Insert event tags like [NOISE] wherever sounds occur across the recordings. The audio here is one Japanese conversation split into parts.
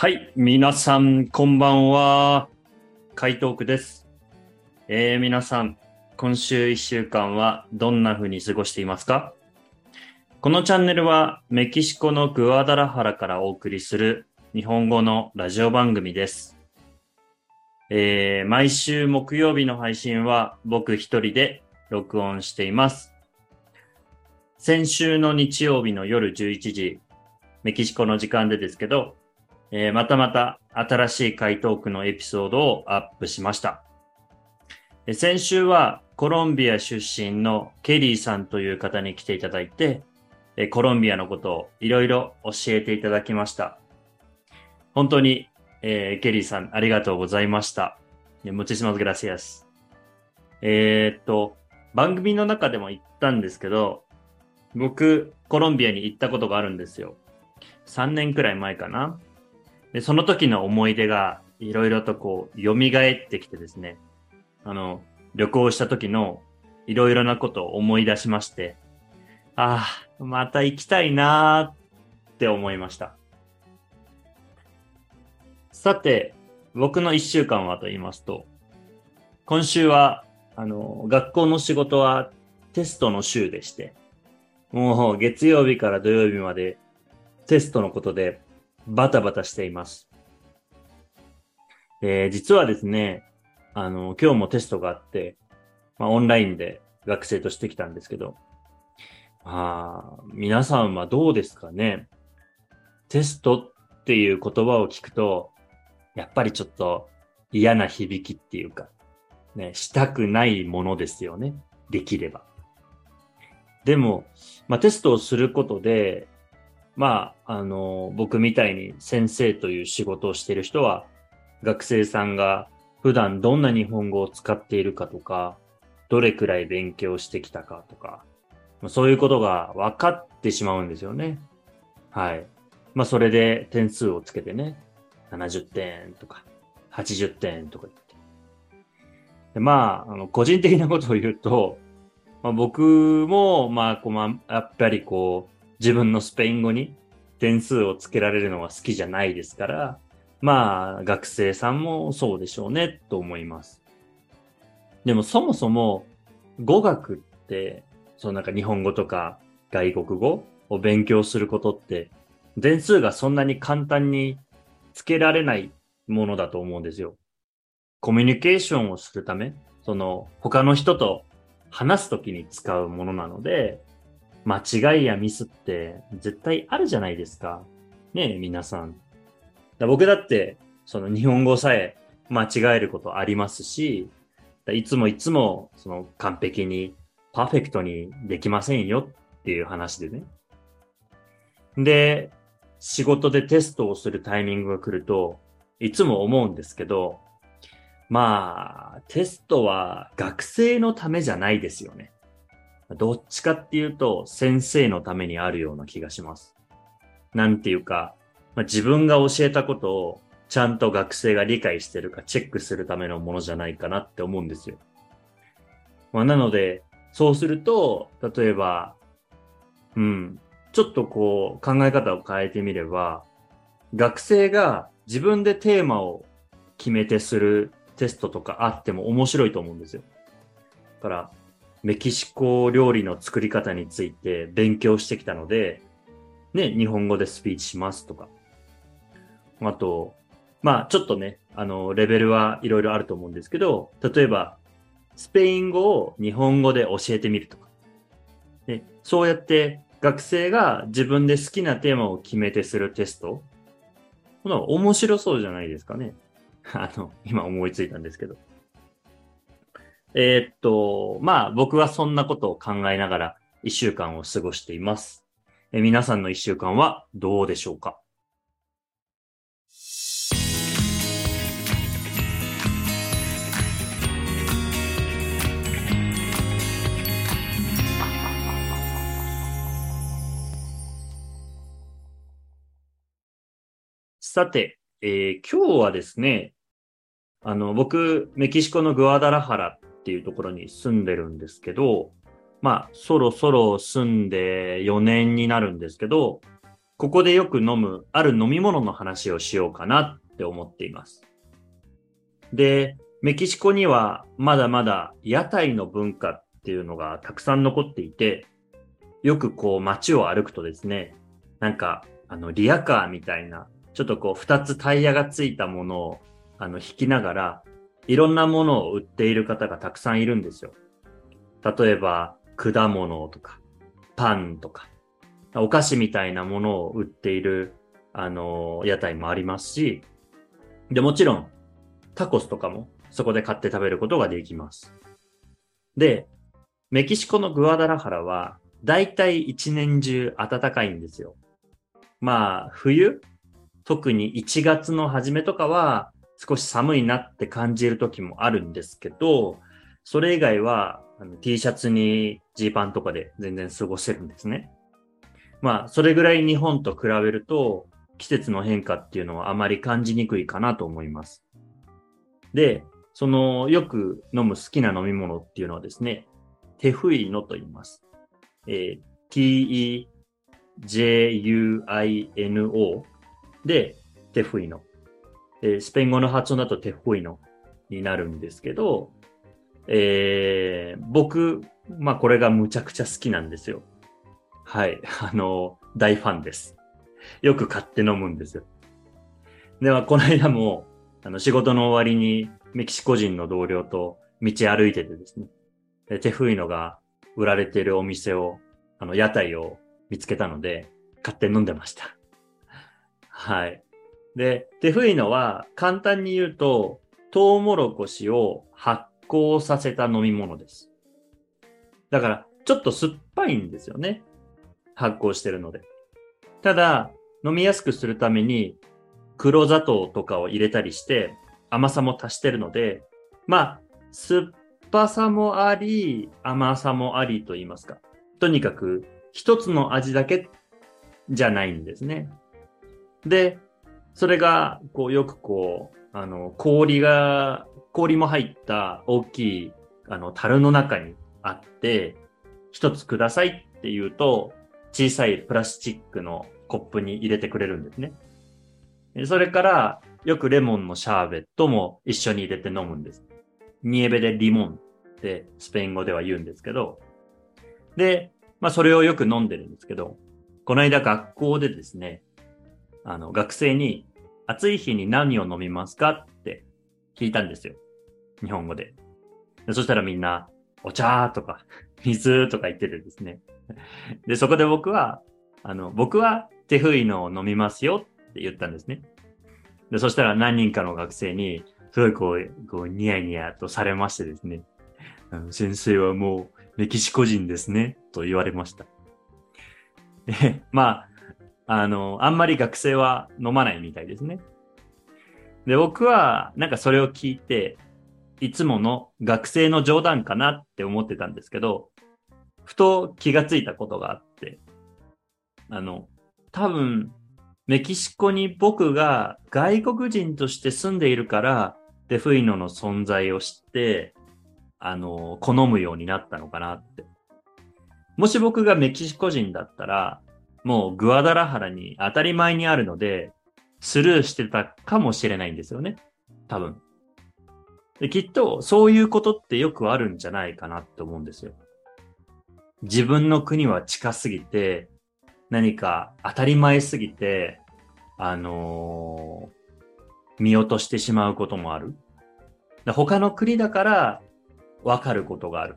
はい、皆さん、こんばんは。海東区です。えー、皆さん、今週1週間はどんな風に過ごしていますか？このチャンネルはメキシコのグアダラハラからお送りする日本語のラジオ番組です。えー、毎週木曜日の配信は僕一人で録音しています。先週の日曜日の夜11時、メキシコの時間でですけど、えーまたまた新しい回答区のエピソードをアップしました。で先週はコロンビア出身のケリーさんという方に来ていただいて、えコロンビアのことをいろいろ教えていただきました。本当に、えーケリーさんありがとうございました。Muchísimas gracias。えーっと、番組の中でも言ったんですけど、僕、コロンビアに行ったことがあるんですよ。3年くらい前かな。で、その時の思い出がいろいろとこう、蘇ってきてですね。あの、旅行した時のいろいろなことを思い出しまして、ああ、また行きたいなーって思いました。さて、僕の一週間はと言いますと、今週は、あの、学校の仕事はテストの週でして、もう月曜日から土曜日までテストのことでバタバタしています。えー実はですね、あの、今日もテストがあって、まあ、オンラインで学生としてきたんですけど、あー皆さんはどうですかね？テストっていう言葉を聞くと、やっぱりちょっと嫌な響きっていうか、ね、したくないものですよね。できれば。でも、まあ、テストをすることで、まあ、あの、僕みたいに先生という仕事をしている人は、学生さんが普段どんな日本語を使っているかとか、どれくらい勉強してきたかとか、そういうことが分かってしまうんですよね。はい。まあ、それで点数をつけてね、70点とか、80点とか言って。でまあ、あの、個人的なことを言うと、まあ、僕も、まあ、こう、まあ、やっぱりこう、自分のスペイン語に点数をつけられるのは好きじゃないですから、まあ、学生さんもそうでしょうね、と思います。でも、そもそも、語学って、そのなんか日本語とか外国語を勉強することって、点数がそんなに簡単につけられないものだと思うんですよ。コミュニケーションをするため、その他の人と話すときに使うものなので、間違いやミスって絶対あるじゃないですか。ねえ、皆さん。だ僕だって、その日本語さえ間違えることありますし、だいつもいつもその完璧に、パーフェクトにできませんよっていう話でね。で、仕事でテストをするタイミングが来ると、いつも思うんですけど、まあ、テストは学生のためじゃないですよね。どっちかっていうと、先生のためにあるような気がします。なんていうか、まあ、自分が教えたことをちゃんと学生が理解してるかチェックするためのものじゃないかなって思うんですよ。まあ、なので、そうすると、例えば、うん、ちょっとこう考え方を変えてみれば、学生が自分でテーマを決めてするテストとかあっても面白いと思うんですよ。だから、メキシコ料理の作り方について勉強してきたので、ね、日本語でスピーチしますとか。あと、まあちょっとね、あの、レベルはいろいろあると思うんですけど、例えば、スペイン語を日本語で教えてみるとか。ね、そうやって学生が自分で好きなテーマを決めてするテスト。この面白そうじゃないですかね。[LAUGHS] あの、今思いついたんですけど。えーっと、まあ僕はそんなことを考えながら一週間を過ごしています。え皆さんの一週間はどうでしょうか？さて、えー今日はですね、あの、僕、メキシコのグアダラハラっていうところに住んでるんですけど、まあ、そろそろ住んで4年になるんですけど、ここでよく飲むある飲み物の話をしようかなって思っています。で、メキシコにはまだまだ屋台の文化っていうのがたくさん残っていて、よくこう街を歩くとですね、なんかあのリアカーみたいな、ちょっとこう二つタイヤがついたものをあの引きながら、いろんなものを売っている方がたくさんいるんですよ。例えば果物とか、パンとか、お菓子みたいなものを売っている、あの、屋台もありますし、で、もちろん、タコスとかもそこで買って食べることができます。で、メキシコのグアダラハラは、だいたい一年中暖かいんですよ。まあ、冬特に1月の初めとかは少し寒いなって感じる時もあるんですけど、それ以外はあの T シャツにジーパンとかで全然過ごせるんですね。まあ、それぐらい日本と比べると季節の変化っていうのはあまり感じにくいかなと思います。で、そのよく飲む好きな飲み物っていうのはですね、テフイノと言います。えー、t-e-j-u-i-n-o で、テフイノ。えー、スペイン語の発音だとテフイノになるんですけど、えー、僕、まあこれがむちゃくちゃ好きなんですよ。はい。[LAUGHS] あの、大ファンです。よく買って飲むんですよ。では、この間も、あの、仕事の終わりにメキシコ人の同僚と道歩いててですね、テフイノが売られてるお店を、あの、屋台を見つけたので、買って飲んでました。はい。で、テフイノは簡単に言うと、トウモロコシを発酵させた飲み物です。だから、ちょっと酸っぱいんですよね。発酵してるので。ただ、飲みやすくするために、黒砂糖とかを入れたりして、甘さも足してるので、まあ、酸っぱさもあり、甘さもありと言いますか。とにかく、一つの味だけじゃないんですね。で、それが、こう、よくこう、あの、氷が、氷も入った大きい、あの、樽の中にあって、一つくださいって言うと、小さいプラスチックのコップに入れてくれるんですね。それから、よくレモンのシャーベットも一緒に入れて飲むんです。ニエベでリモンってスペイン語では言うんですけど、で、まあそれをよく飲んでるんですけど、この間学校でですね、あの学生に暑い日に何を飲みますか？って聞いたんですよ。日本語で。そしたらみんな、お茶とか、[LAUGHS] 水とか言っててですね。で、そこで僕は、あの、僕は手フイのを飲みますよって言ったんですね。で、そしたら何人かの学生に、すごいこう、こうニヤニヤとされましてですね。先生はもうメキシコ人ですね、と言われました。まあ、あの、あんまり学生は飲まないみたいですね。で、僕はなんかそれを聞いて、いつもの学生の冗談かなって思ってたんですけど、ふと気がついたことがあって、あの、多分、メキシコに僕が外国人として住んでいるから、デフイノの存在を知って、あの、好むようになったのかなって。もし僕がメキシコ人だったら、もうグアダラハラに当たり前にあるので、スルーしてたかもしれないんですよね。多分。できっとそういうことってよくあるんじゃないかなって思うんですよ。自分の国は近すぎて、何か当たり前すぎて、あのー、見落としてしまうこともある。他の国だから分かることがある。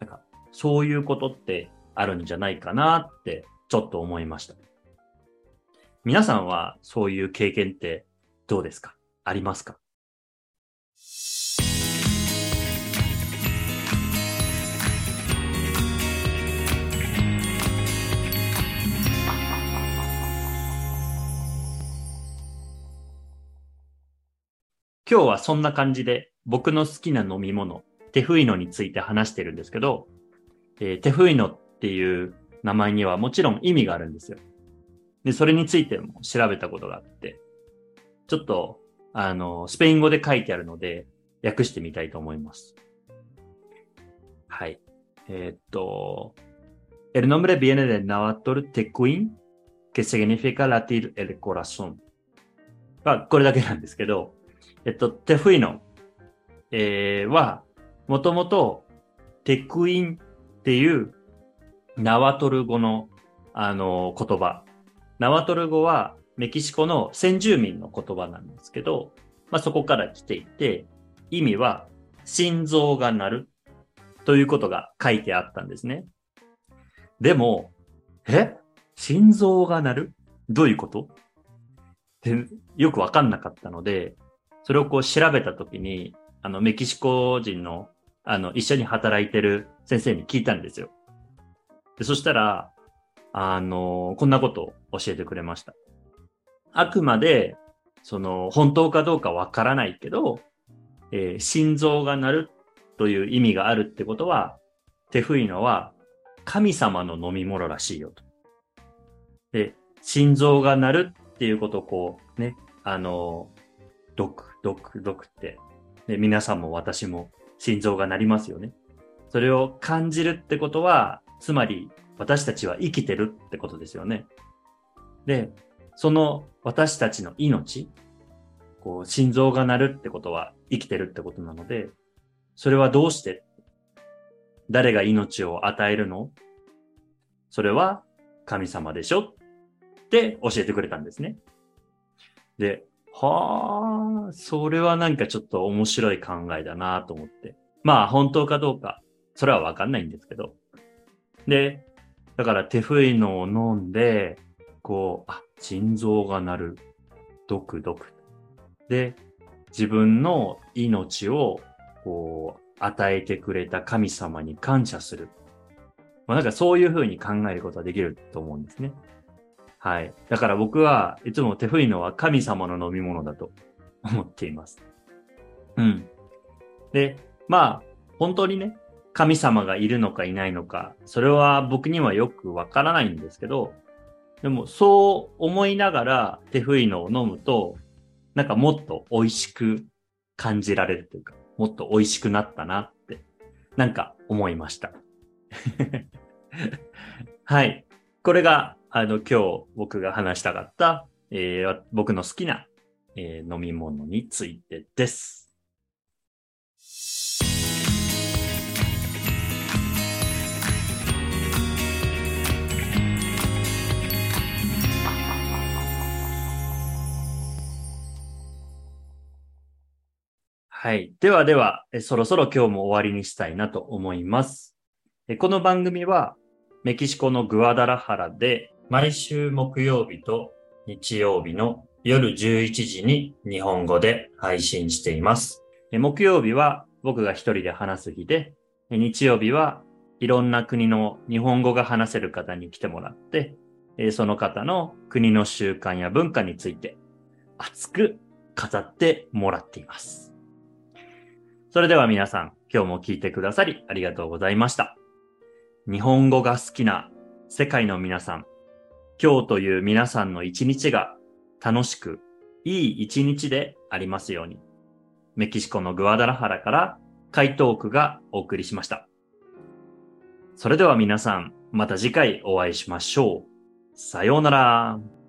なんかそういうことってあるんじゃないかなってちょっと思いました。皆さんはそういう経験ってどうですか？ありますか？今日はそんな感じで僕の好きな飲み物、テフイノについて話してるんですけど、えー、テフイノっていう名前にはもちろん意味があるんですよ。で、それについても調べたことがあって、ちょっと、あの、スペイン語で書いてあるので、訳してみたいと思います。はい。えー、っと、El nombre viene del náhuatl tecuin, que significa latir el corazón. まあ、これだけなんですけど、えっと、テフイノ、えー、は、もともと、テクインっていうナワトル語の、あの、言葉。ナワトル語はメキシコの先住民の言葉なんですけど、まあ、そこから来ていて、意味は心臓が鳴るということが書いてあったんですね。でも、え？心臓が鳴る？どういうこと？ってよくわかんなかったので、それをこう調べたときに、あの、メキシコ人の、あの、一緒に働いてる先生に聞いたんですよ。でそしたら、あの、こんなことを教えてくれました。あくまで、その、本当かどうかわからないけど、えー、心臓が鳴るという意味があるってことは、テフイノは神様の飲み物らしいよと。で、心臓が鳴るっていうことをこう、ね、あの、毒、毒、毒って、ね、皆さんも私も心臓が鳴りますよね。それを感じるってことは、つまり私たちは生きてるってことですよね。で、その私たちの命、こう、心臓が鳴るってことは生きてるってことなので、それはどうして誰が命を与えるの？それは神様でしょって教えてくれたんですね。で、はあ、それはなんかちょっと面白い考えだなと思って。まあ本当かどうか、それはわかんないんですけど。で、だから手フイノを飲んで、こう、あ、心臓が鳴る。ドクドク。で、自分の命を、こう、与えてくれた神様に感謝する。まあ、なんかそういうふうに考えることができると思うんですね。はい。だから僕はいつも手振りのは神様の飲み物だと [LAUGHS] 思っています。うん。で、まあ、本当にね、神様がいるのかいないのか、それは僕にはよくわからないんですけど、でもそう思いながら手振りのを飲むと、なんかもっと美味しく感じられるというか、もっと美味しくなったなって、なんか思いました。[LAUGHS] はい。これが、あの、今日僕が話したかった、えー、僕の好きな、えー、飲み物についてです。はい。ではでは、そろそろ今日も終わりにしたいなと思います。この番組は、メキシコのグアダラハラで、毎週木曜日と日曜日の夜11時に日本語で配信しています。木曜日は僕が一人で話す日で、日曜日はいろんな国の日本語が話せる方に来てもらって、その方の国の習慣や文化について熱く語ってもらっています。それでは皆さん、今日も聞いてくださりありがとうございました。日本語が好きな世界の皆さん、今日という皆さんの一日が楽しく、いい一日でありますように。メキシコのグアダラハラから回答区がお送りしました。それでは皆さん、また次回お会いしましょう。さようなら。